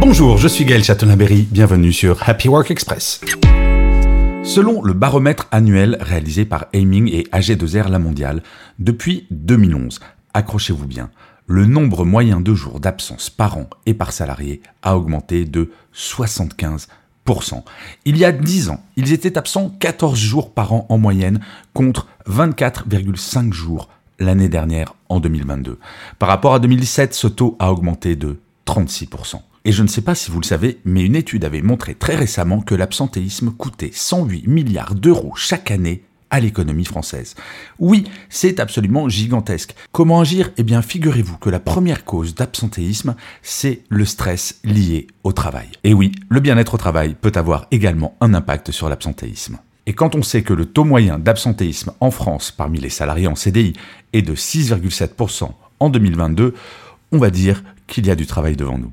Bonjour, je suis Gaël Chatonaberry, bienvenue sur Happy Work Express. Selon le baromètre annuel réalisé par Aiming et AG2R La Mondiale, depuis 2011, accrochez-vous bien, le nombre moyen de jours d'absence par an et par salarié a augmenté de 75%. Il y a 10 ans, ils étaient absents 14 jours par an en moyenne contre 24,5 jours l'année dernière en 2022. Par rapport à 2017, ce taux a augmenté de 36%. Et je ne sais pas si vous le savez, mais une étude avait montré très récemment que l'absentéisme coûtait 108 milliards d'euros chaque année à l'économie française. Oui, c'est absolument gigantesque. Comment agir? Eh bien, figurez-vous que la première cause d'absentéisme, c'est le stress lié au travail. Et oui, le bien-être au travail peut avoir également un impact sur l'absentéisme. Et quand on sait que le taux moyen d'absentéisme en France parmi les salariés en CDI est de 6,7% en 2022, on va dire qu'il y a du travail devant nous.